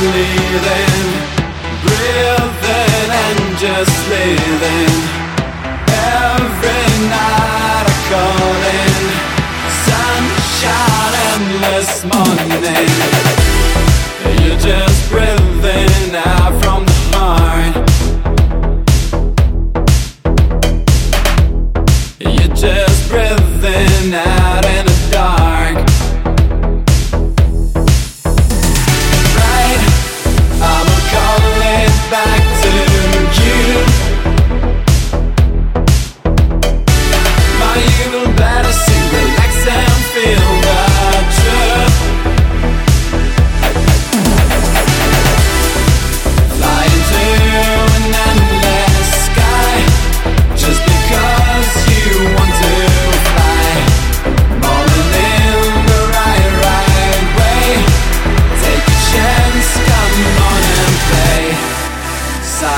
Living, breathing and just living. Every night I call in sunshine, endless morning. You just breathe.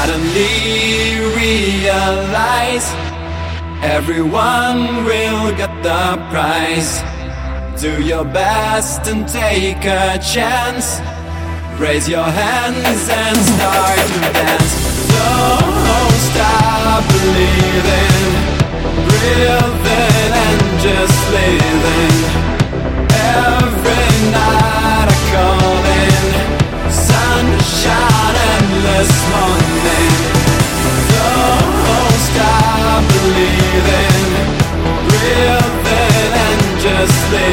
suddenly realize everyone will get the prize. Do your best and take a chance. Raise your hands and start to dance. Don't stop believing.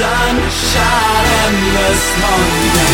sunshine and this morning.